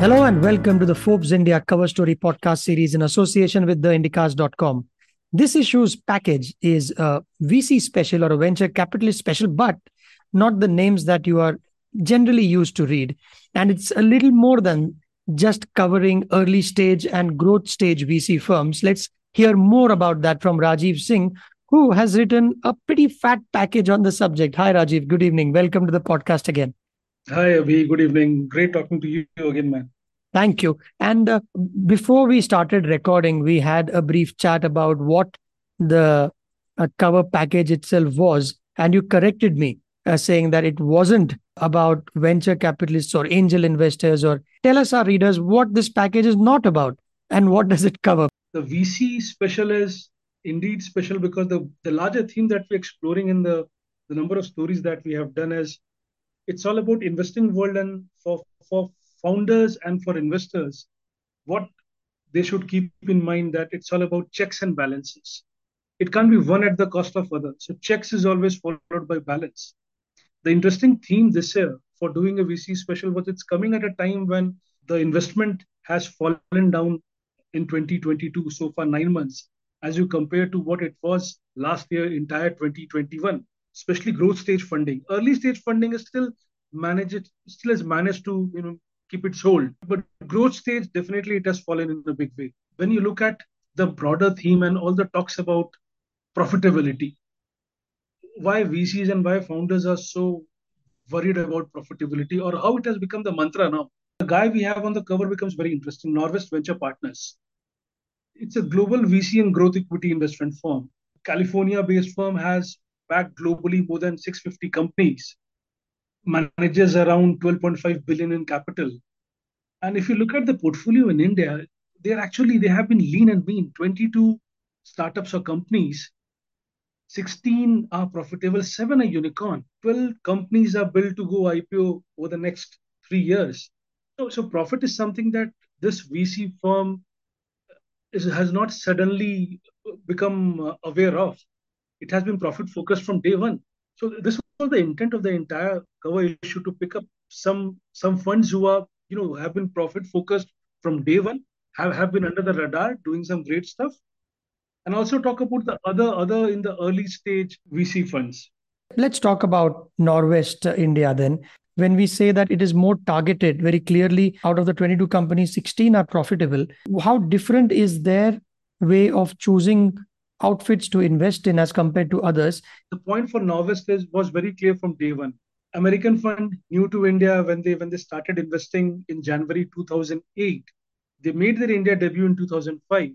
Hello and welcome to the Forbes India Cover Story podcast series in association with theindicast.com. This issue's package is a VC special or a venture capitalist special, but not the names that you are generally used to read. And it's a little more than just covering early stage and growth stage VC firms. Let's hear more about that from Rajiv Singh, who has written a pretty fat package on the subject. Hi, Rajiv. Good evening. Welcome to the podcast again. Hi, Avi. Good evening. Great talking to you again, man. Thank you. And uh, before we started recording, we had a brief chat about what the uh, cover package itself was. And you corrected me, uh, saying that it wasn't about venture capitalists or angel investors. Or tell us, our readers, what this package is not about and what does it cover? The VC special is indeed special because the, the larger theme that we're exploring in the, the number of stories that we have done is it's all about investing world and for for founders and for investors what they should keep in mind that it's all about checks and balances. It can't be one at the cost of other so checks is always followed by balance. The interesting theme this year for doing a vc special was it's coming at a time when the investment has fallen down in 2022 so far 9 months as you compare to what it was last year entire 2021 especially growth stage funding. Early stage funding is still managed, still has managed to you know keep its hold, but growth stage definitely it has fallen in a big way. When you look at the broader theme and all the talks about profitability, why VCs and why founders are so worried about profitability or how it has become the mantra now. The guy we have on the cover becomes very interesting. Norwest Venture Partners. It's a global VC and growth equity investment firm. California-based firm has backed globally more than 650 companies, manages around 12.5 billion in capital. And if you look at the portfolio in India, they're actually they have been lean and mean. 22 startups or companies, 16 are profitable, seven are unicorn, 12 companies are built to go IPO over the next three years. So, so profit is something that this VC firm is, has not suddenly become uh, aware of it has been profit focused from day one. So this was the intent of the entire cover issue to pick up some some funds who are you know have been profit focused from day one, have have been under the radar, doing some great stuff, and also talk about the other other in the early stage VC funds. Let's talk about Norwest uh, India then. When we say that it is more targeted, very clearly, out of the 22 companies, 16 are profitable. How different is their way of choosing outfits to invest in as compared to others. The point for Norwest was very clear from day one. American fund new to India when they when they started investing in January 2008. They made their India debut in 2005,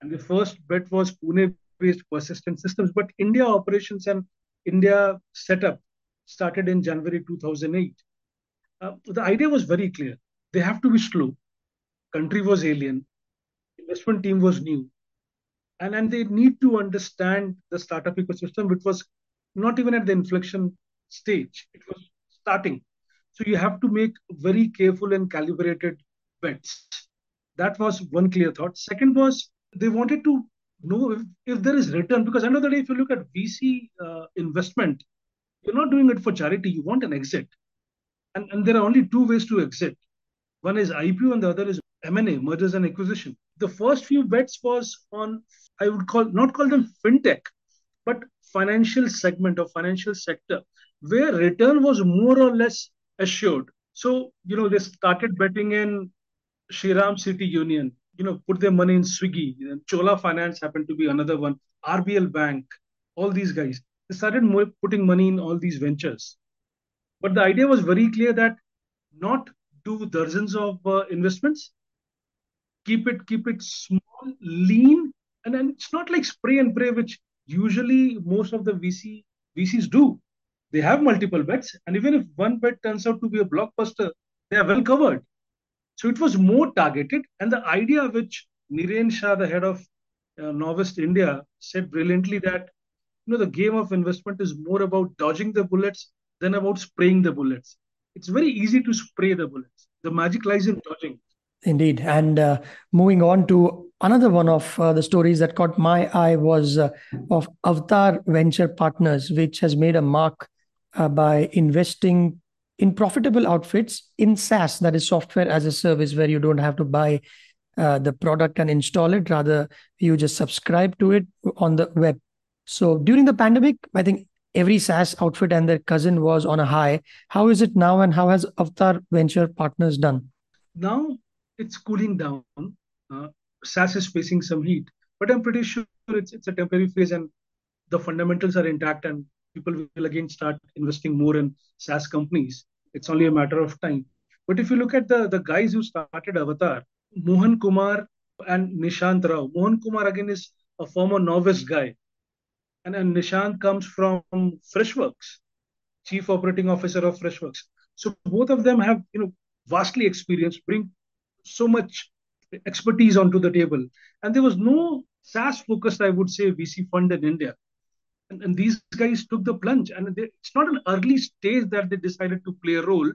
and the first bet was Pune-based Persistent Systems. But India operations and India setup started in January 2008. Uh, the idea was very clear. They have to be slow. Country was alien. Investment team was new and, and they need to understand the startup ecosystem, which was not even at the inflection stage. It was starting. So you have to make very careful and calibrated bets. That was one clear thought. Second was they wanted to know if, if there is return, because end of the day, if you look at VC uh, investment, you're not doing it for charity. You want an exit. And, and there are only two ways to exit. One is IPO and the other is M&A, mergers and acquisition. The first few bets was on I would call not call them fintech, but financial segment or financial sector where return was more or less assured. So, you know, they started betting in Shriram City Union, you know, put their money in Swiggy. Chola Finance happened to be another one, RBL Bank, all these guys. They started putting money in all these ventures. But the idea was very clear that not do dozens of uh, investments, keep it keep it small, lean, and then it's not like spray and pray, which usually most of the VC VCs do. They have multiple bets, and even if one bet turns out to be a blockbuster, they are well covered. So it was more targeted, and the idea which Niren Shah, the head of uh, Norwest India, said brilliantly that you know the game of investment is more about dodging the bullets than about spraying the bullets. It's very easy to spray the bullets. The magic lies in dodging. Indeed. And uh, moving on to another one of uh, the stories that caught my eye was uh, of Avatar Venture Partners, which has made a mark uh, by investing in profitable outfits in SaaS, that is software as a service, where you don't have to buy uh, the product and install it. Rather, you just subscribe to it on the web. So during the pandemic, I think every SaaS outfit and their cousin was on a high. How is it now, and how has Avatar Venture Partners done? Now it's cooling down. Uh, SaaS is facing some heat, but I'm pretty sure it's it's a temporary phase, and the fundamentals are intact, and people will again start investing more in SaaS companies. It's only a matter of time. But if you look at the the guys who started Avatar, Mohan Kumar and Nishant Rao. Mohan Kumar again is a former Norwest guy and, and Nishant comes from Freshworks, Chief Operating Officer of Freshworks. So both of them have, you know, vastly experienced, bring so much expertise onto the table. And there was no SaaS focused, I would say, VC fund in India. And, and these guys took the plunge. And they, it's not an early stage that they decided to play a role,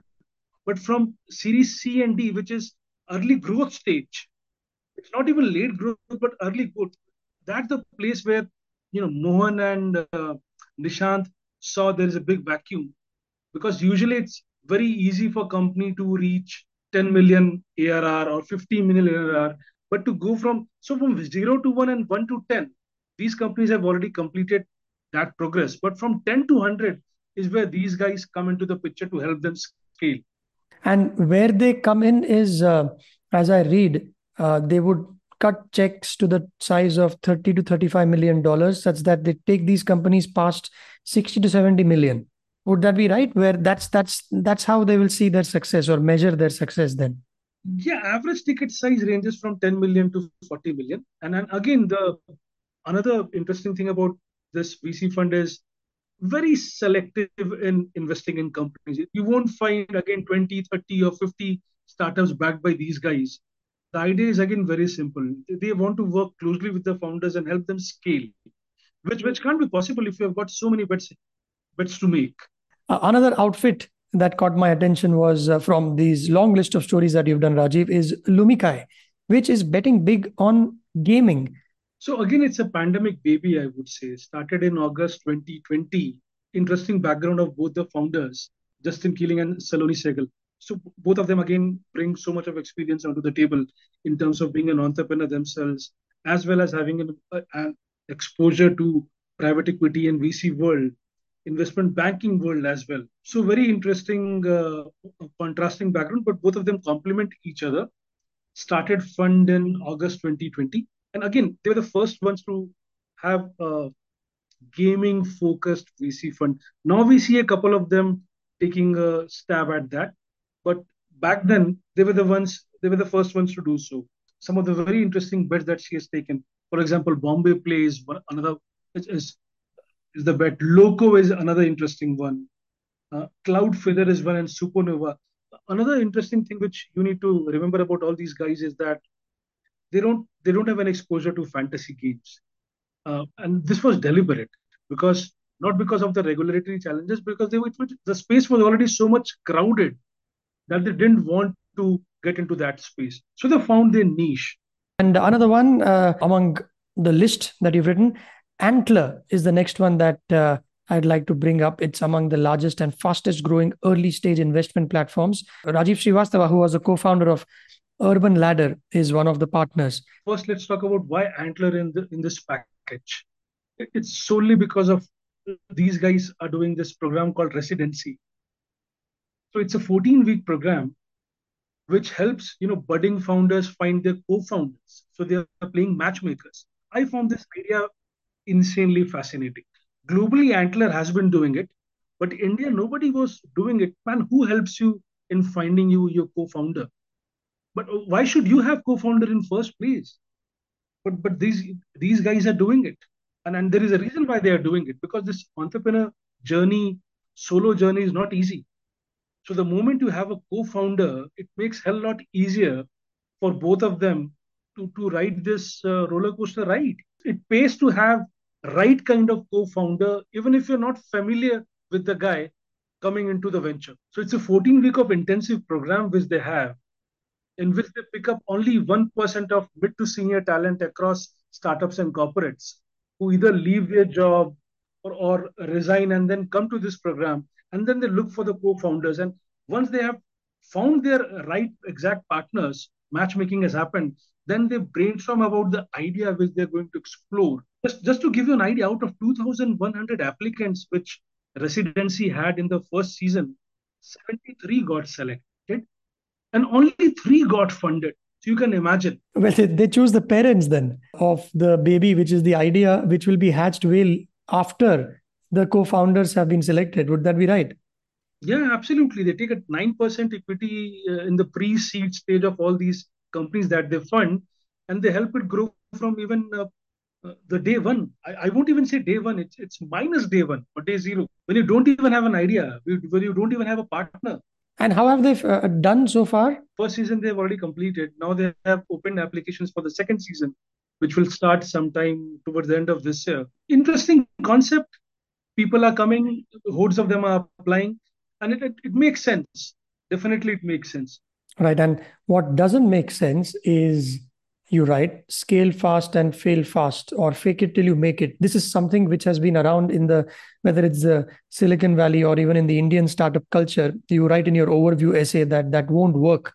but from Series C and D, which is early growth stage. It's not even late growth, but early growth. That's the place where you know Mohan and uh, Nishant saw there is a big vacuum because usually it's very easy for company to reach 10 million ARR or 50 million ARR, but to go from so from zero to one and one to 10, these companies have already completed that progress. But from 10 to 100 is where these guys come into the picture to help them scale. And where they come in is, uh, as I read, uh, they would cut checks to the size of 30 to 35 million dollars such that they take these companies past 60 to 70 million would that be right? Where that's that's that's how they will see their success or measure their success then? Yeah average ticket size ranges from 10 million to 40 million. And then again the another interesting thing about this vc fund is very selective in investing in companies. You won't find again 20 30 or 50 startups backed by these guys. The idea is again very simple. They want to work closely with the founders and help them scale, which which can't be possible if you have got so many bets bets to make. Uh, another outfit that caught my attention was uh, from these long list of stories that you've done, Rajiv, is Lumikai, which is betting big on gaming. So again, it's a pandemic baby, I would say. Started in August 2020. Interesting background of both the founders, Justin Keeling and Saloni Sehgal so both of them again bring so much of experience onto the table in terms of being an entrepreneur themselves as well as having an, uh, an exposure to private equity and vc world investment banking world as well so very interesting uh, contrasting background but both of them complement each other started fund in august 2020 and again they were the first ones to have a gaming focused vc fund now we see a couple of them taking a stab at that but back then, they were the ones, they were the first ones to do so. Some of the very interesting bets that she has taken. For example, Bombay Plays another is, is the bet. Loco is another interesting one. Uh, Cloud Feather is one, and Supernova. Another interesting thing which you need to remember about all these guys is that they don't they don't have an exposure to fantasy games, uh, and this was deliberate because not because of the regulatory challenges, because they, were, the space was already so much crowded that they didn't want to get into that space. So they found their niche. And another one uh, among the list that you've written, Antler is the next one that uh, I'd like to bring up. It's among the largest and fastest growing early stage investment platforms. Rajiv Srivastava, who was a co founder of Urban Ladder, is one of the partners. First, let's talk about why Antler in, the, in this package. It's solely because of these guys are doing this program called residency so it's a 14 week program which helps you know budding founders find their co-founders. So they are playing matchmakers. I found this idea insanely fascinating. Globally, Antler has been doing it, but India nobody was doing it. Man, who helps you in finding you your co-founder? But why should you have co-founder in first place? But but these these guys are doing it, and and there is a reason why they are doing it because this entrepreneur journey, solo journey is not easy so the moment you have a co-founder, it makes hell lot easier for both of them to, to ride this uh, roller coaster ride. It pays to have right kind of co-founder, even if you're not familiar with the guy coming into the venture. So it's a 14 week of intensive program which they have, in which they pick up only 1% of mid to senior talent across startups and corporates who either leave their job or, or resign and then come to this program and then they look for the co-founders and Once they have found their right exact partners, matchmaking has happened, then they brainstorm about the idea which they're going to explore. Just, just to give you an idea, out of 2,100 applicants which residency had in the first season, 73 got selected and only three got funded. So you can imagine. Well, they choose the parents then of the baby, which is the idea which will be hatched well after the co-founders have been selected. Would that be right? Yeah, absolutely. They take a 9% equity uh, in the pre-seed stage of all these companies that they fund, and they help it grow from even uh, uh, the day one. I, I, won't even say day one. It's it's minus day one or day zero when you don't even have an idea, when you don't even have a partner. And how have they uh, done so far? First season they've already completed. Now they have opened applications for the second season, which will start sometime towards the end of this year. Interesting concept. People are coming, hordes of them are applying, and it, it, it makes sense. Definitely, it makes sense. Right. And what doesn't make sense is you write scale fast and fail fast or fake it till you make it this is something which has been around in the whether it's the silicon valley or even in the indian startup culture you write in your overview essay that that won't work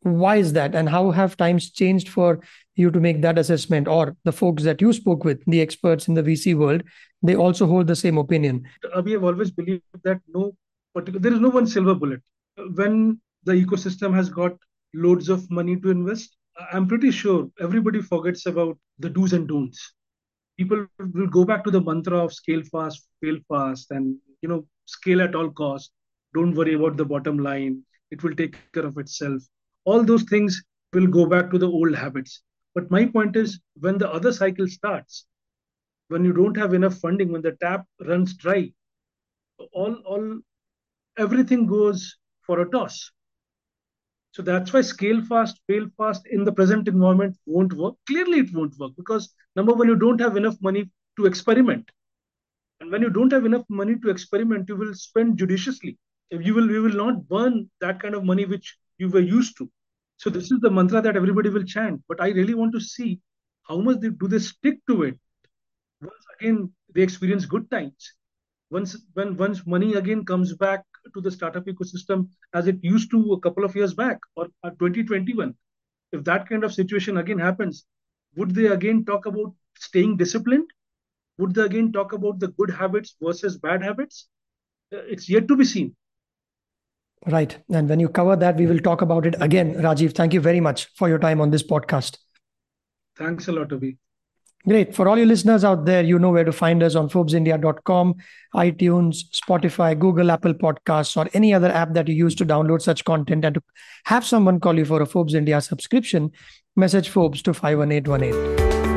why is that and how have times changed for you to make that assessment or the folks that you spoke with the experts in the vc world they also hold the same opinion we have always believed that no particular there is no one silver bullet when the ecosystem has got loads of money to invest I'm pretty sure everybody forgets about the do's and don'ts. People will go back to the mantra of scale fast, fail fast, and you know, scale at all costs. Don't worry about the bottom line. It will take care of itself. All those things will go back to the old habits. But my point is when the other cycle starts, when you don't have enough funding, when the tap runs dry, all all everything goes for a toss so that's why scale fast, fail fast in the present environment won't work. Clearly, it won't work because number one, you don't have enough money to experiment. And when you don't have enough money to experiment, you will spend judiciously. You will, you will not burn that kind of money which you were used to. So this is the mantra that everybody will chant. But I really want to see how much they, do they stick to it. Once again, they experience good times. Once when once money again comes back to the startup ecosystem as it used to a couple of years back or 2021 if that kind of situation again happens would they again talk about staying disciplined? Would they again talk about the good habits versus bad habits? Uh, it's yet to be seen. Right. And when you cover that we will talk about it again. Rajiv thank you very much for your time on this podcast. Thanks a lot Abhi. Great. For all you listeners out there, you know where to find us on ForbesIndia.com, iTunes, Spotify, Google, Apple Podcasts, or any other app that you use to download such content. And to have someone call you for a Forbes India subscription, message Forbes to 51818.